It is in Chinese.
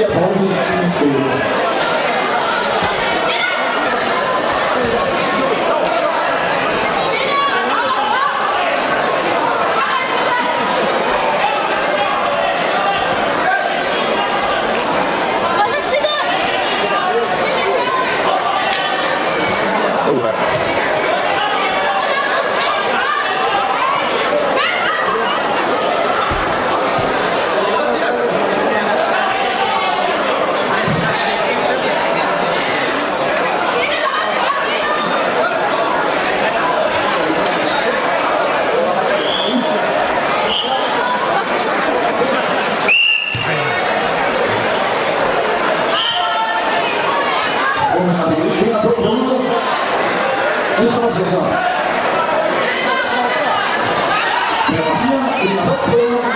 我是七哥。Thank you.